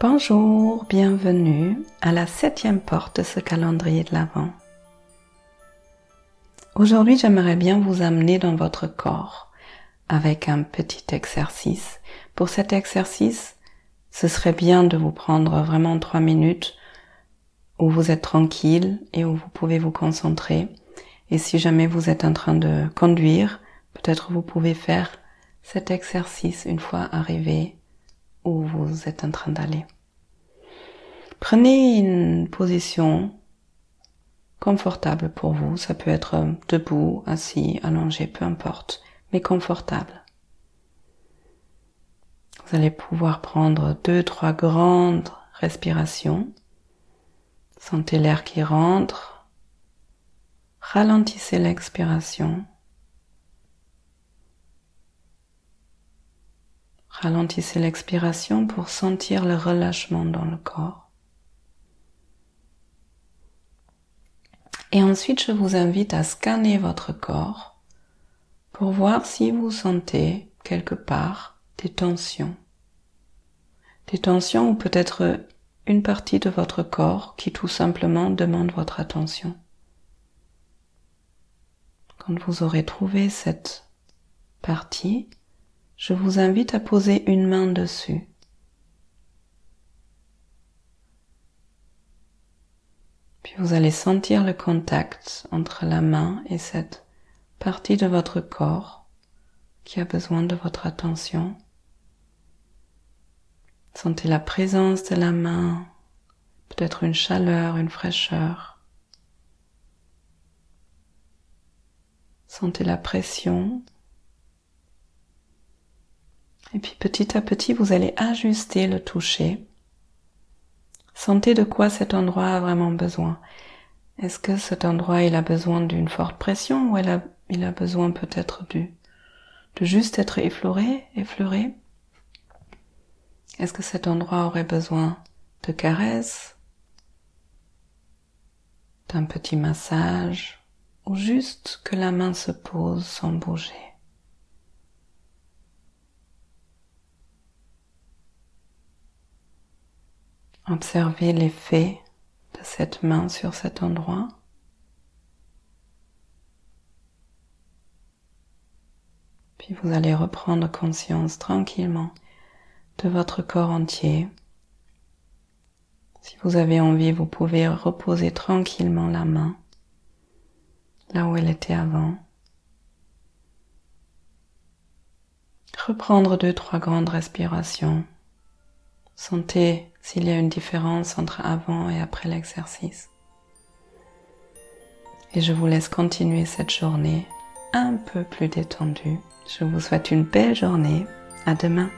Bonjour, bienvenue à la septième porte de ce calendrier de l'Avent. Aujourd'hui, j'aimerais bien vous amener dans votre corps avec un petit exercice. Pour cet exercice, ce serait bien de vous prendre vraiment trois minutes où vous êtes tranquille et où vous pouvez vous concentrer. Et si jamais vous êtes en train de conduire, peut-être vous pouvez faire cet exercice une fois arrivé vous êtes en train d'aller. Prenez une position confortable pour vous. Ça peut être debout, assis, allongé, peu importe, mais confortable. Vous allez pouvoir prendre deux, trois grandes respirations. Sentez l'air qui rentre. Ralentissez l'expiration. Ralentissez l'expiration pour sentir le relâchement dans le corps. Et ensuite, je vous invite à scanner votre corps pour voir si vous sentez quelque part des tensions. Des tensions ou peut-être une partie de votre corps qui tout simplement demande votre attention. Quand vous aurez trouvé cette partie, je vous invite à poser une main dessus. Puis vous allez sentir le contact entre la main et cette partie de votre corps qui a besoin de votre attention. Sentez la présence de la main, peut-être une chaleur, une fraîcheur. Sentez la pression et puis petit à petit, vous allez ajuster le toucher. Sentez de quoi cet endroit a vraiment besoin. Est-ce que cet endroit, il a besoin d'une forte pression ou il a, besoin peut-être du, de juste être effleuré, effleuré? Est-ce que cet endroit aurait besoin de caresses, d'un petit massage ou juste que la main se pose sans bouger? Observez l'effet de cette main sur cet endroit. Puis vous allez reprendre conscience tranquillement de votre corps entier. Si vous avez envie, vous pouvez reposer tranquillement la main là où elle était avant. Reprendre deux, trois grandes respirations. Sentez s'il y a une différence entre avant et après l'exercice. Et je vous laisse continuer cette journée un peu plus détendue. Je vous souhaite une belle journée. À demain.